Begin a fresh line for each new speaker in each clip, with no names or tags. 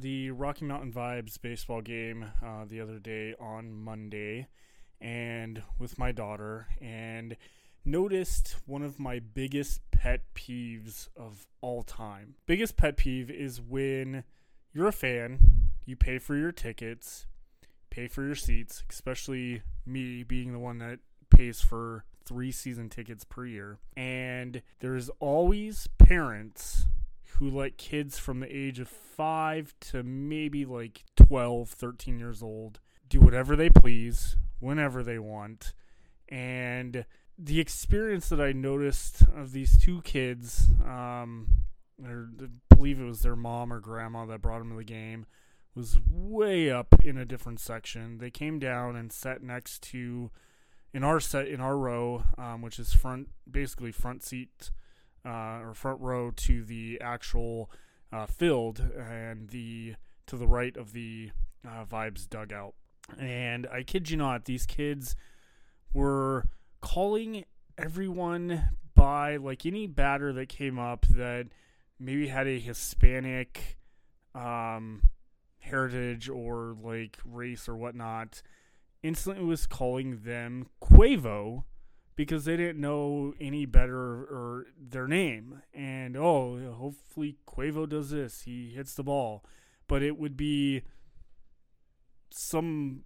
the Rocky Mountain Vibes baseball game uh, the other day on Monday, and with my daughter, and noticed one of my biggest pet peeves of all time. Biggest pet peeve is when you're a fan, you pay for your tickets, pay for your seats, especially me being the one that pays for three season tickets per year. And there's always parents who let kids from the age of 5 to maybe like 12, 13 years old do whatever they please, whenever they want. And the experience that I noticed of these two kids, um, or I believe it was their mom or grandma that brought them to the game, was way up in a different section. They came down and sat next to, in our set in our row, um, which is front, basically front seat uh, or front row to the actual uh, field and the to the right of the uh, vibes dugout. And I kid you not, these kids were calling everyone by like any batter that came up that maybe had a Hispanic um, heritage or like race or whatnot. Instantly was calling them Quavo because they didn't know any better or their name. And oh, hopefully Quavo does this. He hits the ball. But it would be some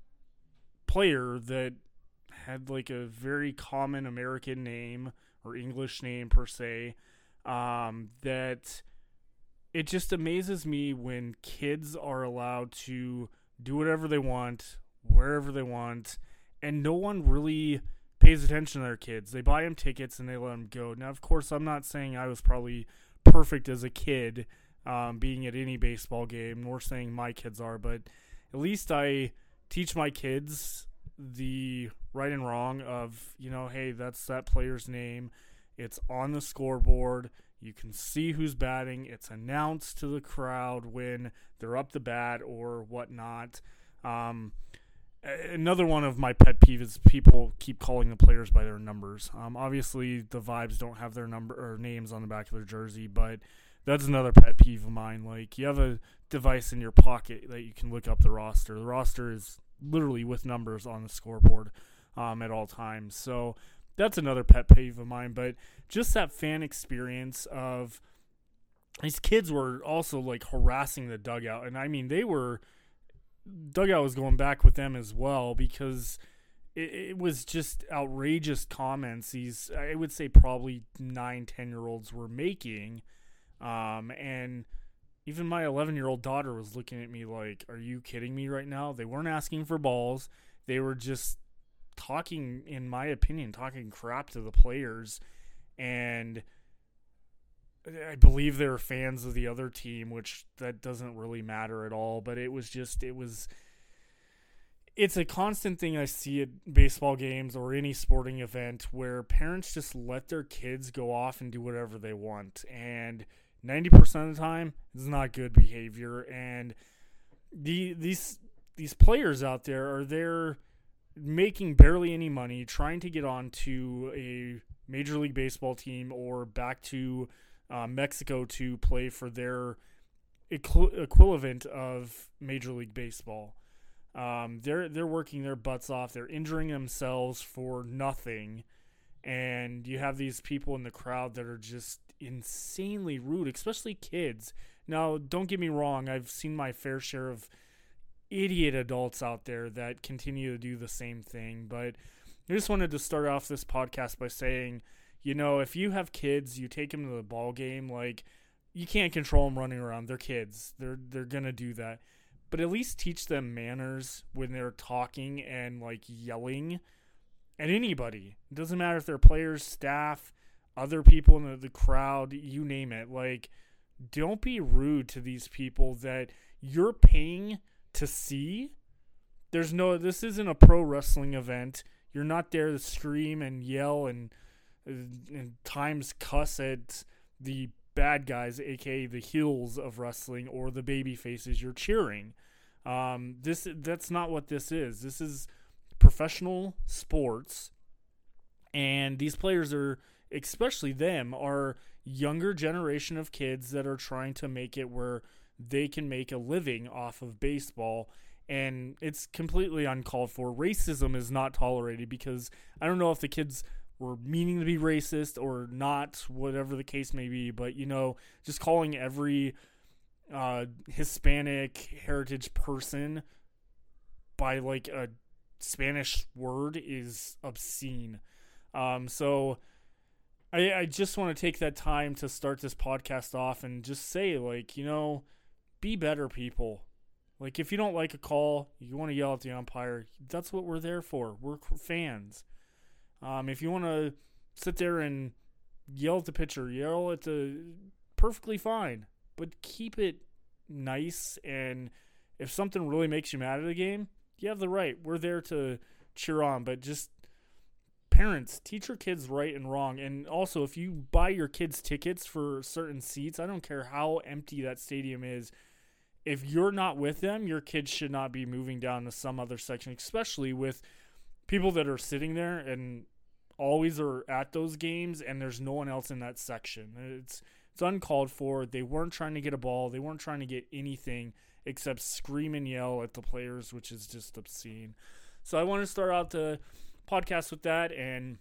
player that had like a very common American name or English name per se. Um, that it just amazes me when kids are allowed to do whatever they want, wherever they want, and no one really pays attention to their kids. They buy them tickets and they let them go. Now, of course, I'm not saying I was probably perfect as a kid, um, being at any baseball game, nor saying my kids are, but at least I teach my kids the right and wrong of, you know, hey, that's that player's name. It's on the scoreboard. You can see who's batting. It's announced to the crowd when they're up the bat or whatnot. Um, another one of my pet peeves is people keep calling the players by their numbers. Um, obviously, the vibes don't have their number or names on the back of their jersey, but that's another pet peeve of mine. Like you have a device in your pocket that you can look up the roster. The roster is literally with numbers on the scoreboard um, at all times. So that's another pet peeve of mine. But just that fan experience of these kids were also like harassing the dugout, and I mean they were dugout was going back with them as well because it, it, was just outrageous comments these i would say probably nine ten year olds were making. Um, and even my 11 year old daughter was looking at me like are you kidding me right now? They weren't asking for balls. They were just talking in my opinion talking crap to the players. And I believe they were fans of the other team, which that doesn't really matter at all. But it was just, it was, it's a constant thing I see at baseball games or any sporting event where parents just let their kids go off and do whatever they want. And 90% of the time, it's not good behavior. And the, these, these players out there are there making barely any money, trying to get onto a Major League Baseball team or back to uh, Mexico to play for their equ- equivalent of Major League Baseball. Um, they're they're working their butts off. They're injuring themselves for nothing, and you have these people in the crowd that are just insanely rude, especially kids. Now, don't get me wrong. I've seen my fair share of idiot adults out there that continue to do the same thing, but I just wanted to start off this podcast by saying you know, if you have kids, you take them to the ball game. Like, you can't control them running around. They're kids. They're they're gonna do that. But at least teach them manners when they're talking and like yelling at anybody. It doesn't matter if they're players, staff, other people in the, the crowd, you name it. Like, don't be rude to these people that you're paying to see. There's no. This isn't a pro wrestling event. You're not there to scream and yell and times cuss at the bad guys, aka the heels of wrestling, or the baby faces you're cheering. Um, this that's not what this is. This is professional sports, and these players are, especially them, are younger generation of kids that are trying to make it where they can make a living off of baseball and it's completely uncalled for. Racism is not tolerated because I don't know if the kids were meaning to be racist or not, whatever the case may be, but you know, just calling every uh, Hispanic heritage person by like a Spanish word is obscene. Um, so I, I just want to take that time to start this podcast off and just say, like, you know, be better people. Like, if you don't like a call, you want to yell at the umpire, that's what we're there for. We're fans. Um, if you want to sit there and yell at the pitcher, yell at the perfectly fine, but keep it nice. And if something really makes you mad at a game, you have the right. We're there to cheer on, but just parents teach your kids right and wrong. And also, if you buy your kids tickets for certain seats, I don't care how empty that stadium is. If you're not with them, your kids should not be moving down to some other section, especially with people that are sitting there and always are at those games and there's no one else in that section. It's it's uncalled for. They weren't trying to get a ball. They weren't trying to get anything except scream and yell at the players, which is just obscene. So I want to start out the podcast with that and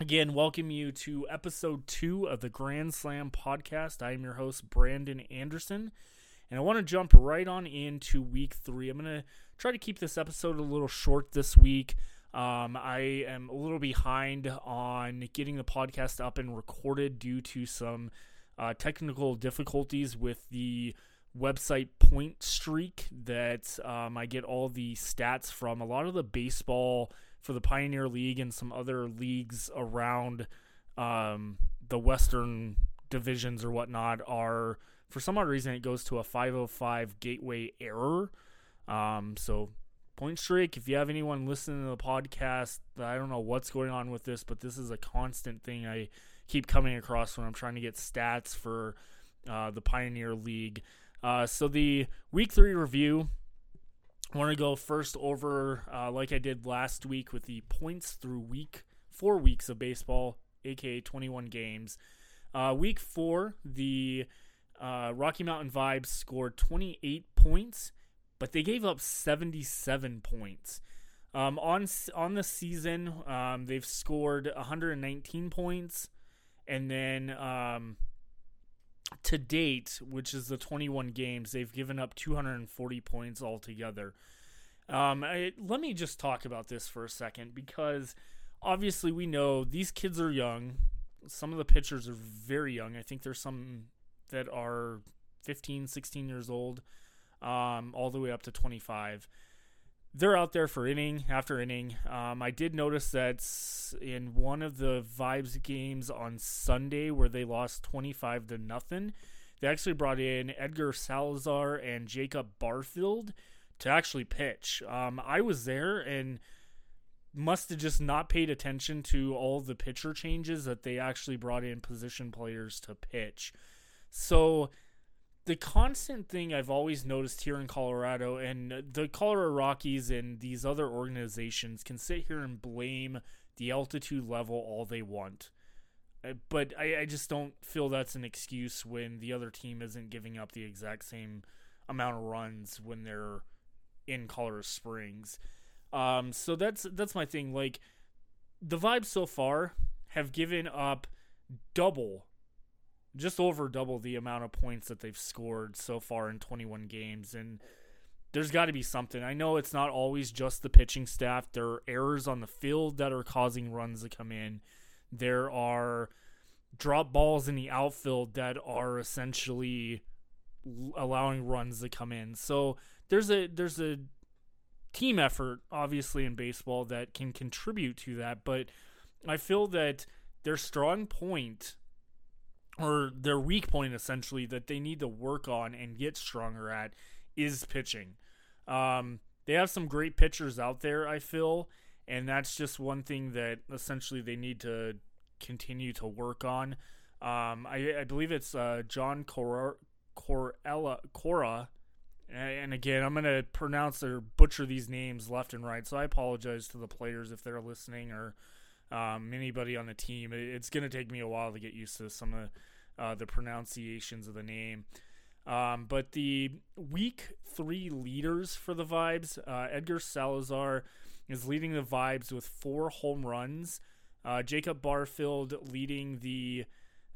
again welcome you to episode 2 of the Grand Slam podcast. I am your host Brandon Anderson and I want to jump right on into week 3. I'm going to try to keep this episode a little short this week. Um, I am a little behind on getting the podcast up and recorded due to some uh, technical difficulties with the website Pointstreak that um, I get all the stats from. A lot of the baseball for the Pioneer League and some other leagues around um, the Western divisions or whatnot are, for some odd reason, it goes to a 505 gateway error. Um, so Pointstreak, if you have anyone listening to the podcast, I don't know what's going on with this, but this is a constant thing I keep coming across when I'm trying to get stats for uh, the Pioneer League. Uh, so the week three review, I want to go first over uh, like I did last week with the points through week four weeks of baseball, aka 21 games. Uh, week four, the uh, Rocky Mountain Vibes scored 28 points, but they gave up 77 points. Um, on on the season, um, they've scored 119 points, and then um, to date, which is the 21 games, they've given up 240 points altogether. Um, I, let me just talk about this for a second because obviously we know these kids are young. Some of the pitchers are very young. I think there's some that are 15, 16 years old, um, all the way up to 25 they're out there for inning after inning. Um, I did notice that in one of the Vibes games on Sunday where they lost 25 to nothing, they actually brought in Edgar Salazar and Jacob Barfield to actually pitch. Um, I was there and must have just not paid attention to all the pitcher changes that they actually brought in position players to pitch. So the constant thing I've always noticed here in Colorado, and the Colorado Rockies and these other organizations can sit here and blame the altitude level all they want. Uh, but I, I just don't feel that's an excuse when the other team isn't giving up the exact same amount of runs when they're in Colorado Springs. Um, so that's that's my thing. Like the vibes so far have given up double just over double the amount of points that they've scored so far in 21 games and there's got to be something. I know it's not always just the pitching staff. There are errors on the field that are causing runs to come in. There are drop balls in the outfield that are essentially allowing runs to come in. So there's a there's a team effort obviously in baseball that can contribute to that, but I feel that their strong point or their weak point essentially that they need to work on and get stronger at is pitching. Um, they have some great pitchers out there, I feel, and that's just one thing that essentially they need to continue to work on. Um, I, I, believe it's uh, John Cor- Corella Cora, and again, I'm gonna pronounce or butcher these names left and right, so I apologize to the players if they're listening or um, anybody on the team. It's going to take me a while to get used to some of uh, the pronunciations of the name. Um, but the week three leaders for the Vibes, uh, Edgar Salazar is leading the Vibes with four home runs. Uh, Jacob Barfield leading the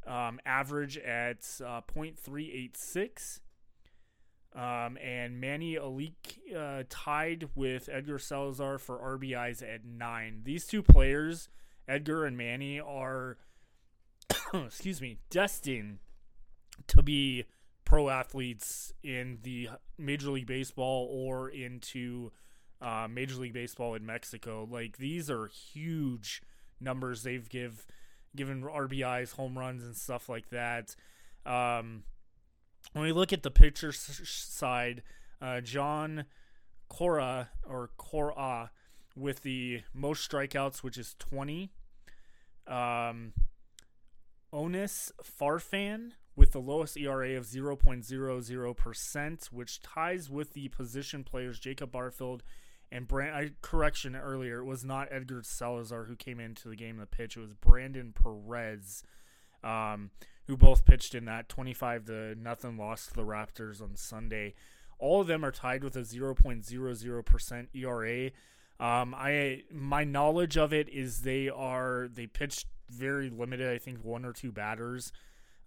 um, average at uh, .386. Um, and Manny Alik uh, tied with Edgar Salazar for RBIs at nine. These two players, Edgar and Manny, are, excuse me, destined to be pro athletes in the Major League Baseball or into uh, Major League Baseball in Mexico. Like these are huge numbers they've give given RBIs, home runs, and stuff like that. Um, when we look at the pitcher side, uh, John Cora or Cora with the most strikeouts, which is 20. Um, Onus Farfan with the lowest ERA of 0.00%, which ties with the position players Jacob Barfield and Brand. I correction earlier, it was not Edgar Salazar who came into the game the pitch. It was Brandon Perez. Um, who both pitched in that 25 to nothing loss to the Raptors on Sunday. All of them are tied with a 0.00% ERA. Um, I my knowledge of it is they are they pitched very limited. I think one or two batters.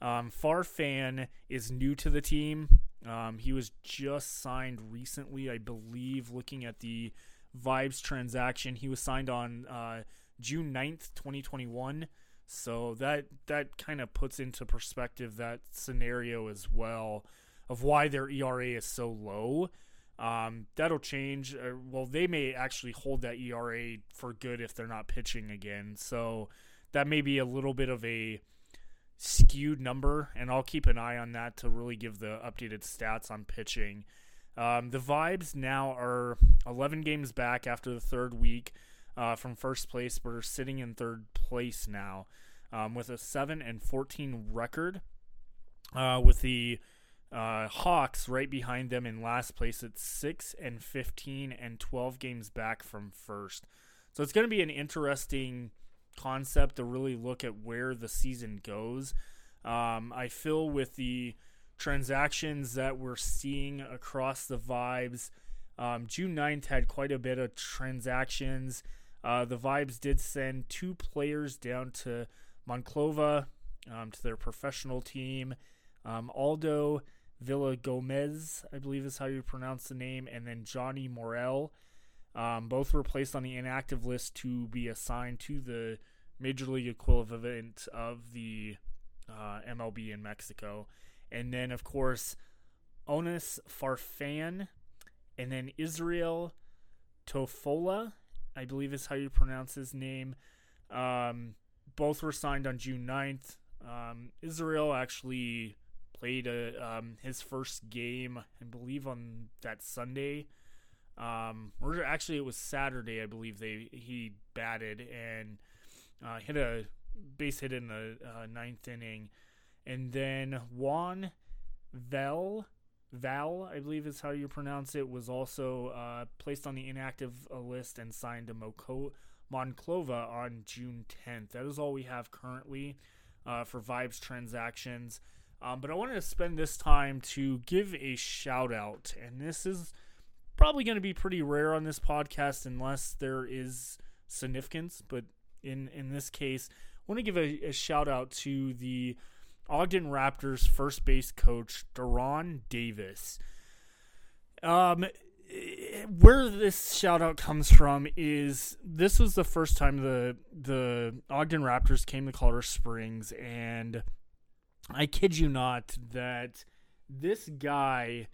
Um, Farfan is new to the team. Um, he was just signed recently, I believe. Looking at the Vibes transaction, he was signed on uh, June 9th, 2021. So that that kind of puts into perspective that scenario as well of why their ERA is so low. Um, that'll change. Uh, well, they may actually hold that ERA for good if they're not pitching again. So that may be a little bit of a skewed number, and I'll keep an eye on that to really give the updated stats on pitching. Um, the vibes now are 11 games back after the third week uh, from first place. We're sitting in third place now um, with a 7 and 14 record. Uh, with the uh, Hawks right behind them in last place at 6 and 15 and 12 games back from first. So it's going to be an interesting concept to really look at where the season goes. Um, I feel with the transactions that we're seeing across the vibes. Um, June 9th had quite a bit of transactions. Uh, the Vibes did send two players down to Monclova um, to their professional team. Um, Aldo Villa Gomez, I believe is how you pronounce the name, and then Johnny Morel. Um, both were placed on the inactive list to be assigned to the major league equivalent of the uh, MLB in Mexico. And then, of course, Onus Farfan, and then Israel Tofola I believe is how you pronounce his name. Um, both were signed on June 9th. Um, Israel actually played a, um, his first game, I believe, on that Sunday. Um, or actually, it was Saturday. I believe they he batted and uh, hit a base hit in the uh, ninth inning, and then Juan Vel Val, I believe is how you pronounce it, was also uh, placed on the inactive uh, list and signed to Monclova on June 10th. That is all we have currently uh, for Vibes transactions. Um, but I wanted to spend this time to give a shout out, and this is probably going to be pretty rare on this podcast unless there is significance. But in in this case, I want to give a, a shout out to the Ogden Raptors first base coach De'Ron Davis. Um, where this shout out comes from is this was the first time the the Ogden Raptors came to Colorado Springs, and I kid you not that this guy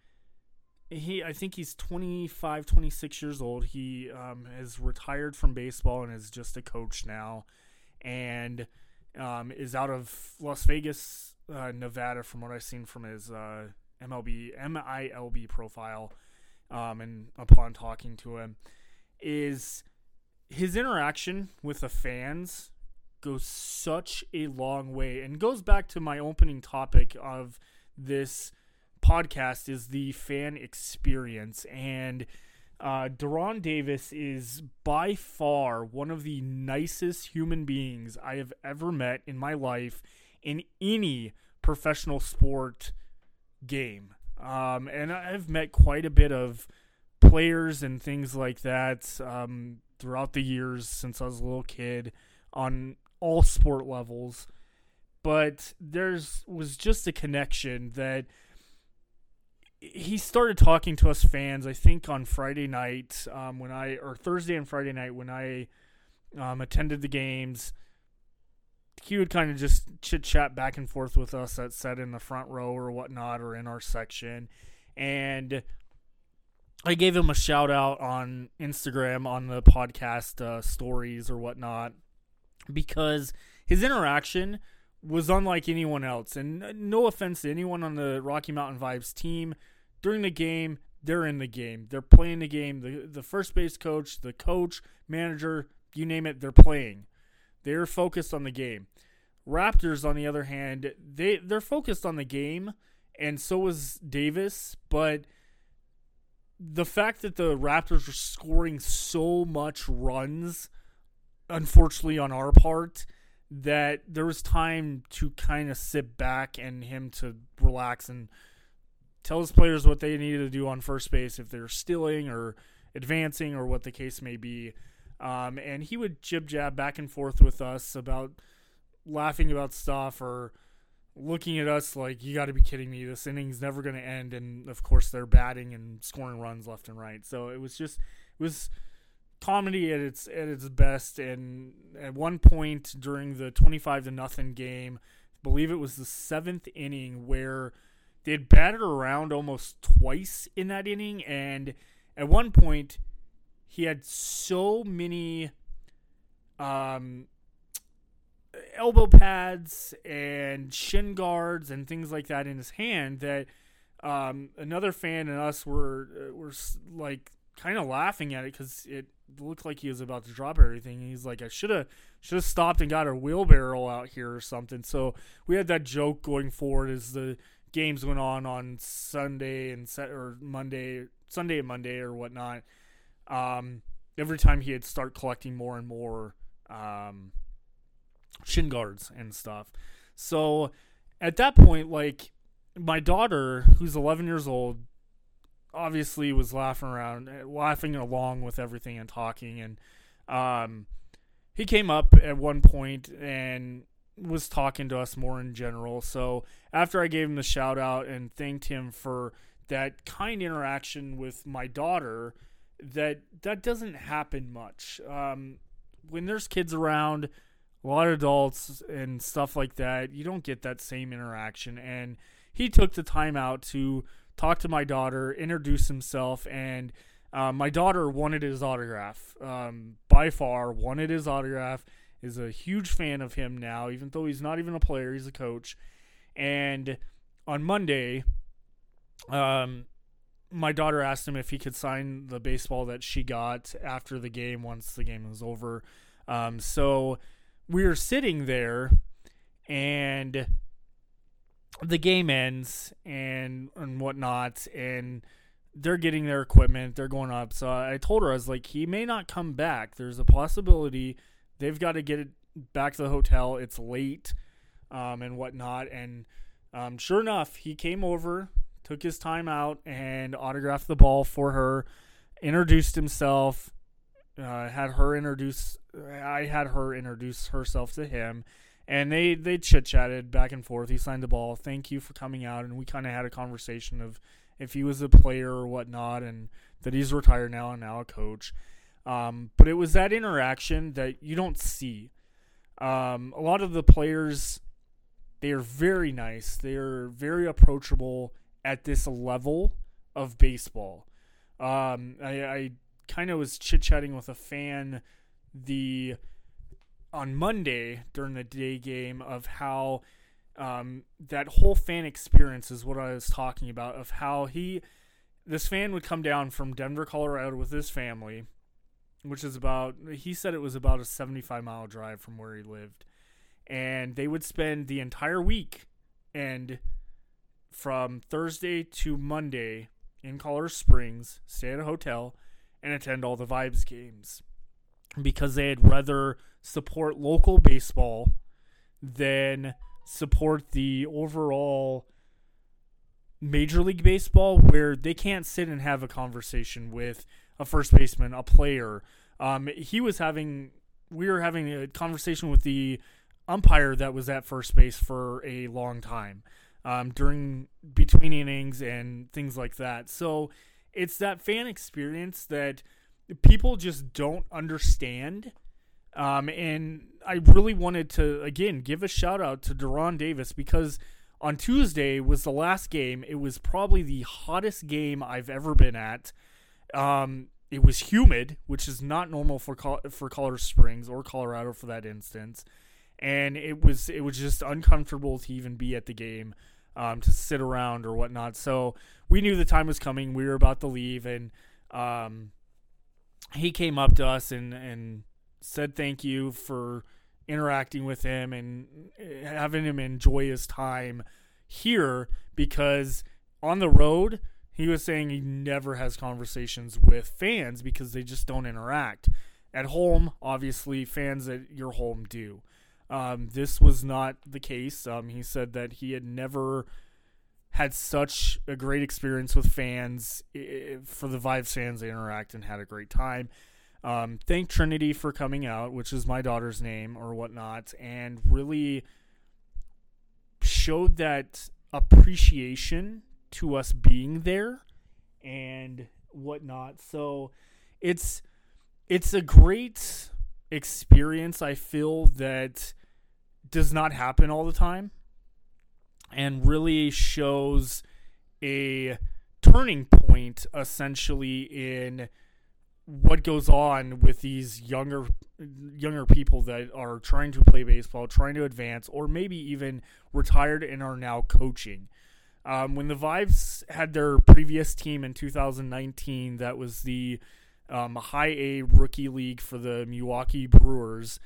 he I think he's 25 26 years old. He um, has retired from baseball and is just a coach now and um, is out of Las Vegas, uh, Nevada, from what I've seen from his uh, MLB MILB profile, um, and upon talking to him, is his interaction with the fans goes such a long way, and goes back to my opening topic of this podcast is the fan experience and uh, Davis is by far one of the nicest human beings I have ever met in my life in any professional sport game. Um, and I've met quite a bit of players and things like that um, throughout the years since I was a little kid on all sport levels. But there's was just a connection that he started talking to us fans. I think on Friday night um, when I or Thursday and Friday night when I um, attended the games. He would kind of just chit chat back and forth with us that sat in the front row or whatnot or in our section, and I gave him a shout out on Instagram on the podcast uh, stories or whatnot because his interaction was unlike anyone else. And uh, no offense to anyone on the Rocky Mountain Vibes team, during the game, they're in the game. They're playing the game. The the first base coach, the coach, manager, you name it, they're playing. They're focused on the game. Raptors, on the other hand, they they're focused on the game, and so was Davis. But the fact that the Raptors are scoring so much runs, unfortunately on our part, that there was time to kind of sit back and him to relax and tell his players what they needed to do on first base if they're stealing or advancing or what the case may be. Um, and he would jib jab back and forth with us about laughing about stuff or looking at us like you got to be kidding me. This inning's never going to end. And of course they're batting and scoring runs left and right. So it was just it was comedy at its at its best. And at one point during the 25 to nothing game I believe it was the 7th inning where they had batted around almost twice in that inning. And at one point he had so many um elbow pads and shin guards and things like that in his hand that um, another fan and us were uh, were like kind of laughing at it because it looked like he was about to drop everything. he's like, I should have should have stopped and got a wheelbarrow out here or something. So we had that joke going forward as the games went on on Sunday and set or Monday, Sunday and Monday or whatnot. Um, every time he'd start collecting more and more um, shin guards and stuff. So at that point, like my daughter, who's 11 years old, obviously was laughing around, laughing along with everything and talking. And um, he came up at one point and was talking to us more in general. So after I gave him the shout out and thanked him for that kind interaction with my daughter, that that doesn't happen much. Um, when there's kids around, a lot of adults and stuff like that, you don't get that same interaction. And he took the time out to talk to my daughter, introduce himself, and uh, my daughter wanted his autograph. Um, by far, wanted his autograph. Is a huge fan of him now, even though he's not even a player; he's a coach. And on Monday, um, my daughter asked him if he could sign the baseball that she got after the game once the game was over. Um, so we were sitting there and the game ends and and whatnot and they're getting their equipment they're going up. So i told her i was like he may not come back. There's a possibility they've got to get it back to the hotel. It's late um, and whatnot. And um, sure enough he came over took his time out and autographed the ball for her introduced himself uh, had her introduce. I had her introduce herself to him, and they they chit chatted back and forth. He signed the ball. Thank you for coming out, and we kind of had a conversation of if he was a player or whatnot, and that he's retired now and now a coach. Um, but it was that interaction that you don't see. Um, a lot of the players, they are very nice. They are very approachable at this level of baseball. Um, I, I kind of was chit chatting with a fan the on Monday during the day game of how um, that whole fan experience is what I was talking about of how he this fan would come down from Denver, Colorado with his family, which is about he said it was about a 75 mile drive from where he lived. And they would spend the entire week and from Thursday to Monday in Colorado Springs, stay at a hotel, and attend all the Vibes games because they'd rather support local baseball than support the overall Major League Baseball where they can't sit and have a conversation with a first baseman, a player. Um, he was having, we were having a conversation with the umpire that was at first base for a long time um, during between innings and things like that. So it's that fan experience that people just don't understand. Um, and I really wanted to again give a shout out to De'Ron Davis because on Tuesday was the last game. It was probably the hottest game I've ever been at. Um, it was humid, which is not normal for for Colorado Springs or Colorado for that instance, and it was it was just uncomfortable to even be at the game, um, to sit around or whatnot. So we knew the time was coming. We were about to leave, and um, he came up to us and and said thank you for interacting with him and having him enjoy his time here because on the road he was saying he never has conversations with fans because they just don't interact. At home obviously fans at your home do. Um, this was not the case. Um, he said that he had never had such a great experience with fans for the Vibes fans they interact and had a great time um, thank Trinity for coming out, which is my daughter's name or whatnot, and really showed that appreciation to us being there and whatnot. So it's it's a great experience. I feel that does not happen all the time, and really shows a turning point essentially in what goes on with these younger younger people that are trying to play baseball, trying to advance, or maybe even retired and are now coaching. Um, when the Vibes had their previous team in 2019, that was the um, High A Rookie League for the Milwaukee Brewers.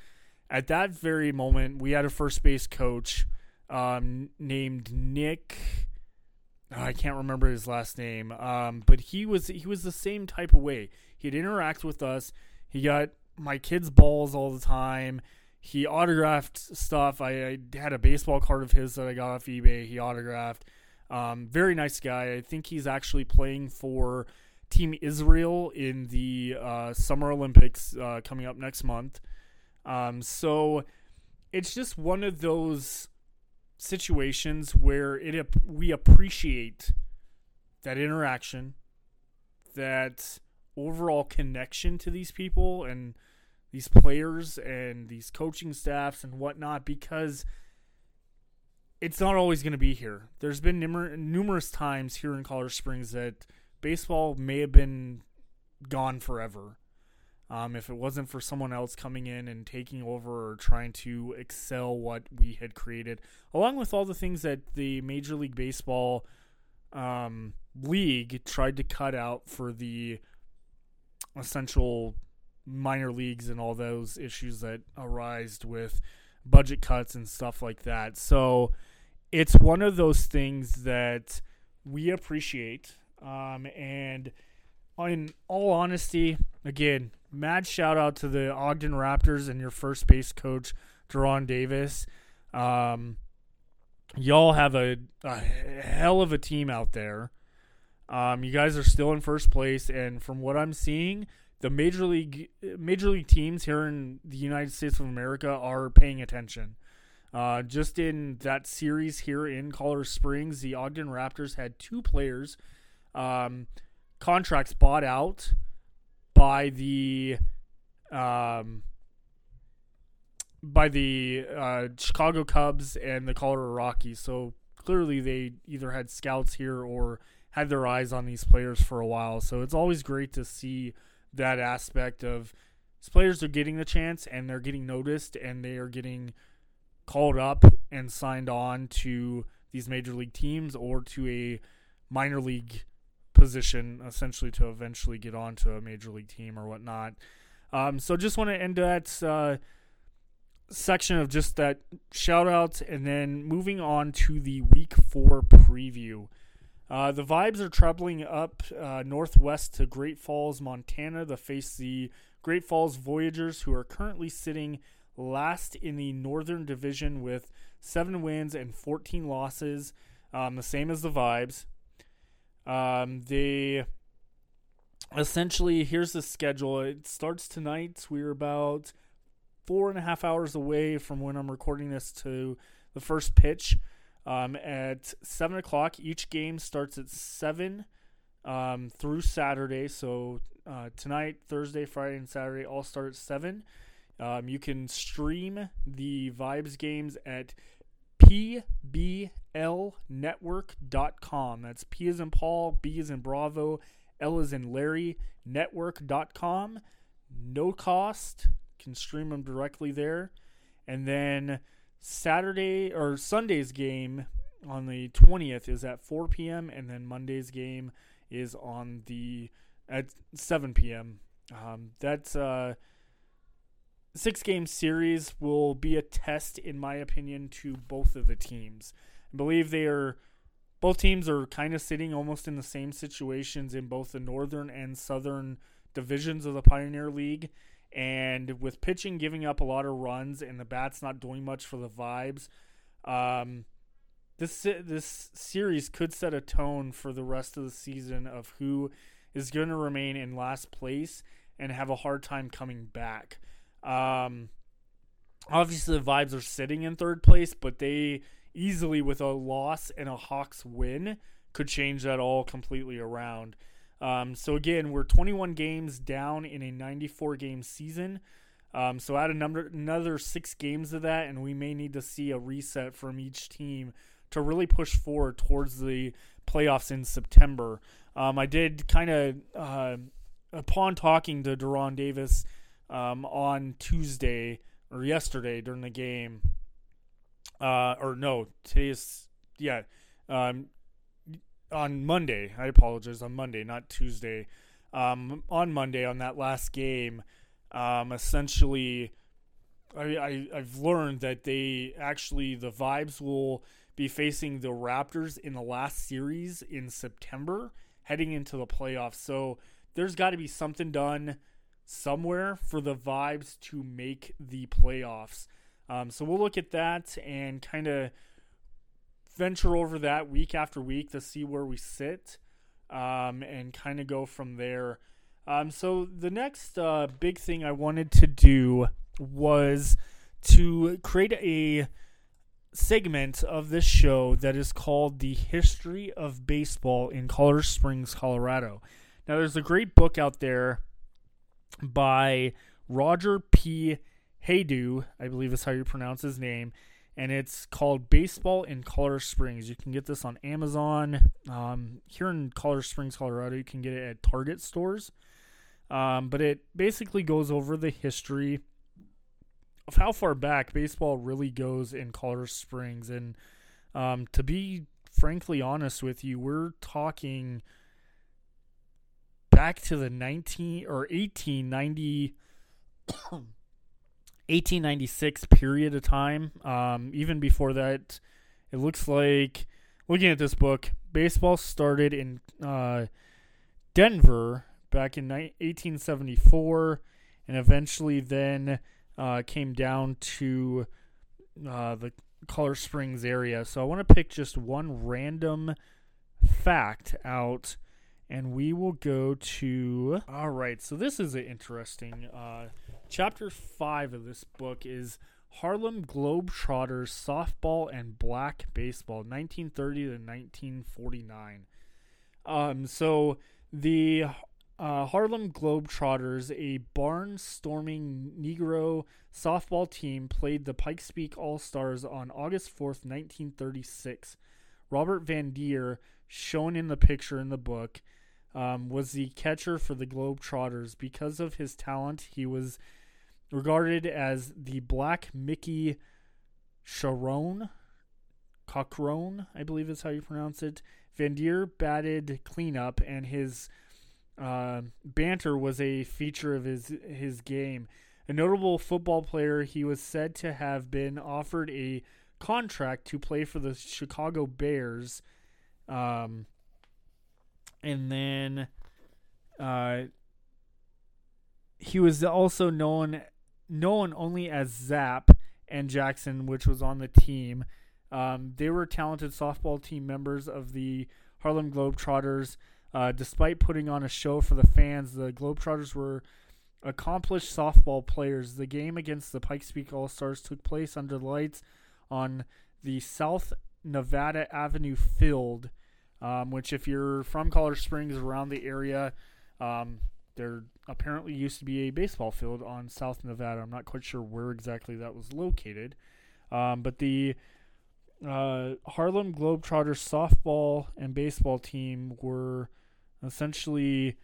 At that very moment, we had a first base coach um, named Nick. I can't remember his last name, um, but he was he was the same type of way. He'd interact with us. He got my kids' balls all the time. He autographed stuff. I, I had a baseball card of his that I got off eBay. He autographed. Um, very nice guy. I think he's actually playing for Team Israel in the uh, Summer Olympics uh, coming up next month. Um, so it's just one of those situations where it we appreciate that interaction, that overall connection to these people and these players and these coaching staffs and whatnot because it's not always going to be here. There's been numer- numerous times here in Colorado Springs that baseball may have been gone forever. Um, if it wasn't for someone else coming in and taking over or trying to excel what we had created, along with all the things that the Major League Baseball um, league tried to cut out for the essential minor leagues and all those issues that arise with budget cuts and stuff like that. So it's one of those things that we appreciate. Um, and in all honesty, again, mad shout out to the Ogden Raptors and your first base coach, De'Ron Davis. Um, y'all have a, a hell of a team out there. Um, you guys are still in first place, and from what I'm seeing, the major league major league teams here in the United States of America are paying attention. Uh, just in that series here in Colorado Springs, the Ogden Raptors had two players um, contracts bought out by the um, by the uh, Chicago Cubs and the Colorado Rockies. So clearly, they either had scouts here or had their eyes on these players for a while. So it's always great to see that aspect of players are getting the chance and they're getting noticed and they are getting called up and signed on to these major league teams or to a minor league position, essentially to eventually get on to a major league team or whatnot. Um, so just want to end that uh, section of just that shout out and then moving on to the week four preview. Uh, the Vibes are traveling up uh, northwest to Great Falls, Montana to face the Great Falls Voyagers, who are currently sitting last in the Northern Division with seven wins and 14 losses, um, the same as the Vibes. Um, they essentially here's the schedule. It starts tonight. We're about four and a half hours away from when I'm recording this to the first pitch. Um, at seven o'clock, each game starts at seven um, through Saturday. So uh, tonight, Thursday, Friday, and Saturday all start at seven. Um, you can stream the Vibes games at pblnetwork.com. That's P is in Paul, B is in Bravo, L is in Larry, network.com. No cost. Can stream them directly there. And then Saturday or Sunday's game on the 20th is at 4 p.m. and then Monday's game is on the at 7 p.m. Um, that's uh six game series will be a test, in my opinion, to both of the teams. I believe they are both teams are kind of sitting almost in the same situations in both the northern and southern divisions of the Pioneer League. And with pitching giving up a lot of runs and the bats not doing much for the vibes, um, this this series could set a tone for the rest of the season of who is going to remain in last place and have a hard time coming back. Um, obviously, the Vibes are sitting in third place, but they easily, with a loss and a Hawks win, could change that all completely around. Um, so again, we're 21 games down in a 94 game season. Um, so add number, another six games of that, and we may need to see a reset from each team to really push forward towards the playoffs in September. Um, I did kind of, uh, upon talking to De'Ron Davis um, on Tuesday or yesterday during the game. Uh, or no, today's yeah, um, on Monday. I apologize on Monday, not Tuesday. Um, on Monday on that last game, um, essentially, I, I I've learned that they actually the vibes will be facing the Raptors in the last series in September, heading into the playoffs. So there's got to be something done somewhere for the vibes to make the playoffs. Um, so we'll look at that and kind of venture over that week after week to see where we sit um, and kind of go from there. Um, so the next uh, big thing I wanted to do was to create a segment of this show that is called The History of Baseball in Colorado Springs, Colorado. Now, there's a great book out there by Roger P. Haydoo, I believe is how you pronounce his name, and it's called Baseball in Colorado Springs. You can get this on Amazon. Um, here in Colorado Springs, Colorado, you can get it at Target stores. Um, but it basically goes over the history of how far back baseball really goes in Colorado Springs. And um, to be frankly honest with you, we're talking back to the 19 or 1890 1896 period of time. Um, even before that, it looks like looking at this book, baseball started in uh, Denver back in 1874, and eventually then uh, came down to uh, the Color Springs area. So I want to pick just one random fact out and we will go to. All right, so this is an interesting. Uh, chapter five of this book is Harlem Globetrotters softball and black baseball, 1930 to 1949. Um, so the uh, Harlem Globetrotters, a barnstorming Negro softball team, played the Pikes Peak All Stars on August 4th, 1936. Robert Van Dier, shown in the picture in the book, um, was the catcher for the Globetrotters. Because of his talent, he was regarded as the Black Mickey Sharon. Cochrane, I believe is how you pronounce it. Van Dier batted cleanup, and his uh, banter was a feature of his his game. A notable football player, he was said to have been offered a contract to play for the Chicago Bears. Um, and then uh, he was also known known only as Zap and Jackson, which was on the team. Um, they were talented softball team members of the Harlem Globetrotters. Uh, despite putting on a show for the fans, the Globetrotters were accomplished softball players. The game against the Pikes Peak All Stars took place under lights on the South Nevada Avenue Field, um, which, if you're from Colorado Springs, around the area, um, there apparently used to be a baseball field on South Nevada. I'm not quite sure where exactly that was located. Um, but the uh, Harlem Globetrotters softball and baseball team were essentially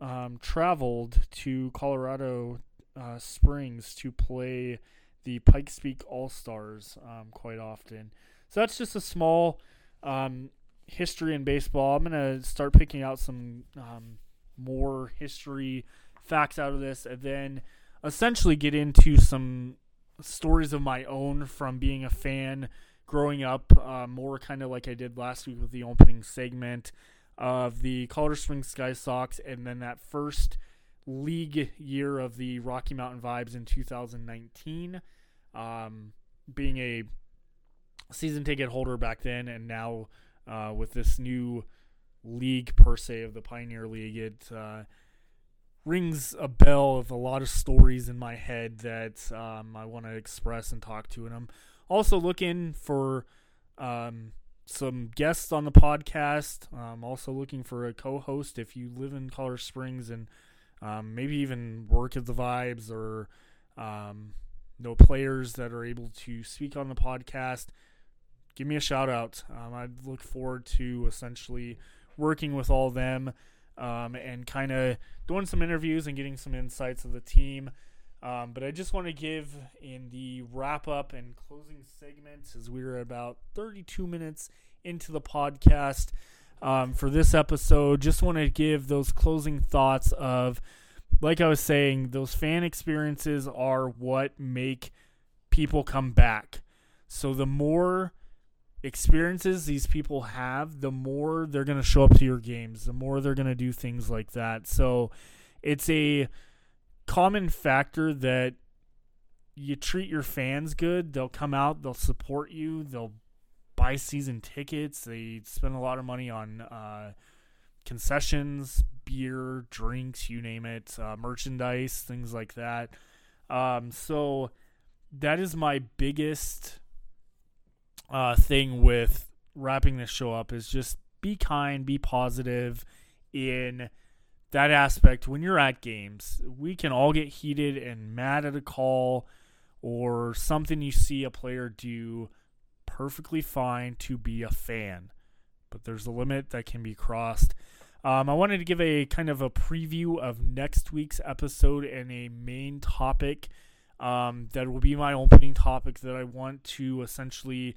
um, traveled to Colorado uh, Springs to play the Pikes Peak All Stars um, quite often. So that's just a small um, history in baseball. I'm gonna start picking out some um, more history facts out of this, and then essentially get into some stories of my own from being a fan growing up, uh, more kind of like I did last week with the opening segment of the Colorado Springs Sky Sox, and then that first league year of the Rocky Mountain Vibes in 2019, um, being a season ticket holder back then, and now uh, with this new league per se of the Pioneer League, it uh, rings a bell of a lot of stories in my head that um, I want to express and talk to, and I'm also looking for um, some guests on the podcast. I'm also looking for a co-host if you live in Colorado Springs and um, maybe even work at the Vibes or um, know players that are able to speak on the podcast. Give me a shout out. Um, I'd look forward to essentially working with all them um, and kind of doing some interviews and getting some insights of the team. Um, but I just want to give in the wrap up and closing segments as we're about 32 minutes into the podcast um, for this episode. Just want to give those closing thoughts of, like I was saying, those fan experiences are what make people come back. So the more experiences these people have, the more they're going to show up to your games, the more they're going to do things like that. So it's a common factor that you treat your fans good, they'll come out, they'll support you, they'll buy season tickets, they spend a lot of money on uh, concessions, beer, drinks, you name it, uh, merchandise, things like that. Um, so that is my biggest uh, thing with wrapping this show up is just be kind, be positive in that aspect when you're at games. We can all get heated and mad at a call or something you see a player do perfectly fine to be a fan, but there's a limit that can be crossed. Um, I wanted to give a kind of a preview of next week's episode and a main topic um, that will be my opening topic that I want to essentially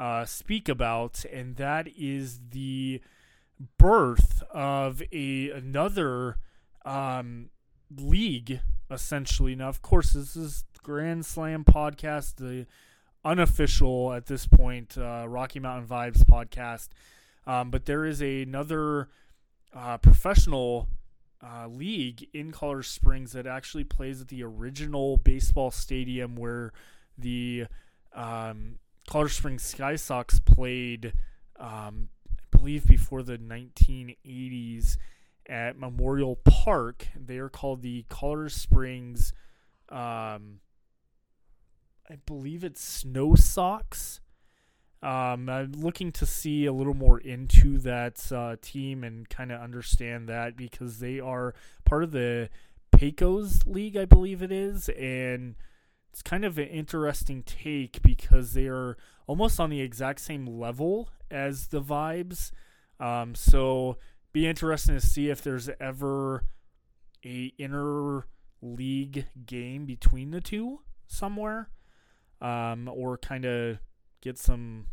uh, speak about, and that is the birth of a another um, league essentially. Now, of course, this is Grand Slam podcast, the unofficial at this point uh, Rocky Mountain Vibes podcast, um, but there is a, another uh, professional. Uh, league in Colorado Springs that actually plays at the original baseball stadium where the um, Colorado Springs Sky Sox played um, I believe before the 1980s at Memorial Park. They are called the Colorado Springs. Um, I believe it's Snow Sox. Um, I'm looking to see a little more into that uh, team and kind of understand that because they are part of the Pecos League, I believe it is, and it's kind of an interesting take because they are almost on the exact same level as the vibes. Um, so be interesting to see if there's ever a inner league game between the two somewhere, um, or kind of get some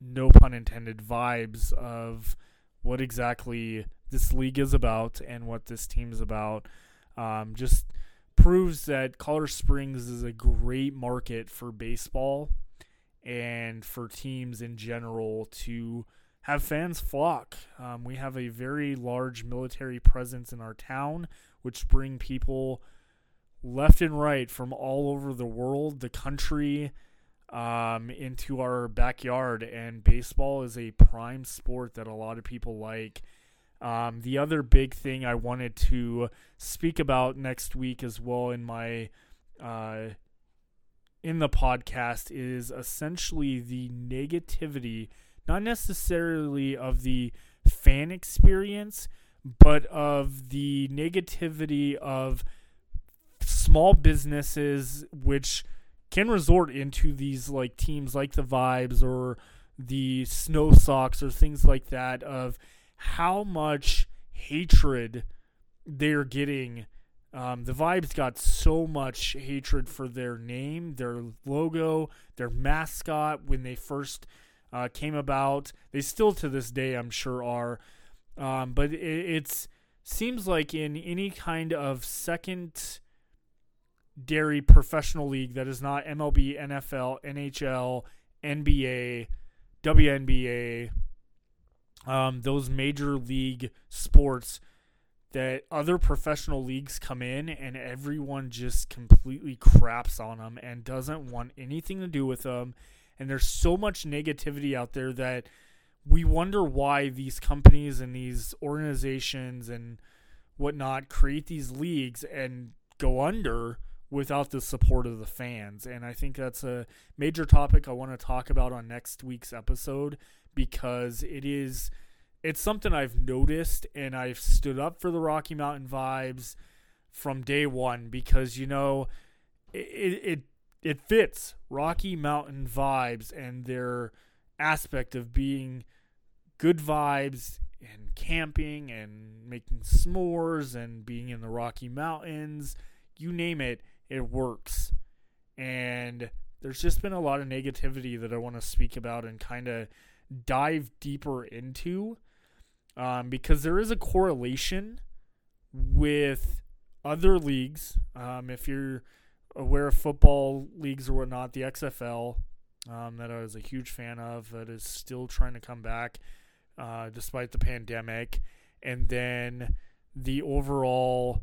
no pun intended vibes of what exactly this league is about and what this team is about. Um, just proves that Colorado Springs is a great market for baseball and for teams in general to have fans flock. Um, we have a very large military presence in our town, which bring people left and right from all over the world, the country, um, into our backyard, and baseball is a prime sport that a lot of people like. Um, the other big thing I wanted to speak about next week as well in my uh, in the podcast is essentially the negativity, not necessarily of the fan experience, but of the negativity of small businesses which can resort into these like teams like the vibes or the Snow Sox or things like that of how much hatred they're getting. Um, the vibes got so much hatred for their name their logo their mascot when they first uh, came about. They still to this day i'm sure are. Um, but it it's seems like in any kind of second dairy professional league that is not MLB, NFL, NHL, NBA, WNBA, um, those major league sports that other professional leagues come in and everyone just completely craps on them and doesn't want anything to do with them. And there's so much negativity out there that we wonder why these companies and these organizations and whatnot create these leagues and go under without the support of the fans. And I think that's a major topic I want to talk about on next week's episode because it is it's something I've noticed and I've stood up for the Rocky Mountain vibes from day 1 because you know it it it fits Rocky Mountain vibes and their aspect of being good vibes and camping and making s'mores and being in the Rocky Mountains, you name it, it works. And there's just been a lot of negativity that I want to speak about and kind of dive deeper into um, because there is a correlation with other leagues. Um, if you're aware of football leagues or whatnot, the XFL, um, that I was a huge fan of, that is still trying to come back uh, despite the pandemic, and then the overall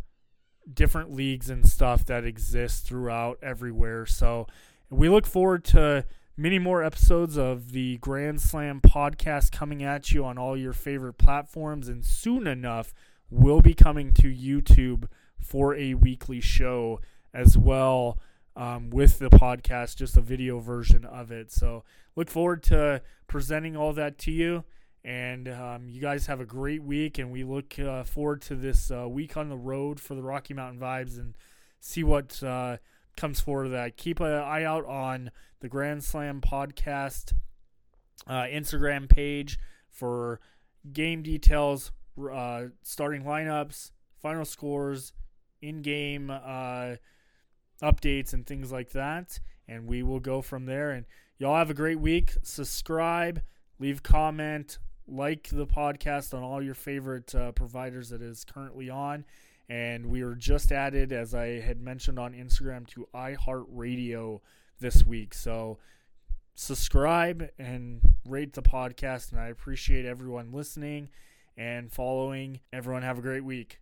different leagues and stuff that exist throughout everywhere. So we look forward to many more episodes of the Grand Slam podcast coming at you on all your favorite platforms, and soon enough, we'll be coming to YouTube for a weekly show as well. Um, with the podcast, just a video version of it. So, look forward to presenting all that to you. And um, you guys have a great week, and we look uh, forward to this uh, week on the road for the Rocky Mountain Vibes and see what uh, comes forward that. Keep an eye out on the Grand Slam podcast uh, Instagram page for game details, uh, starting lineups, final scores, in game uh, updates, and things like that. And we will go from there. And y'all have a great week. Subscribe, leave comment, like the podcast on all your favorite uh, providers that is currently on. And we were just added, as I had mentioned on Instagram, to iHeartRadio this week. So subscribe and rate the podcast. And I appreciate everyone listening and following. Everyone have a great week.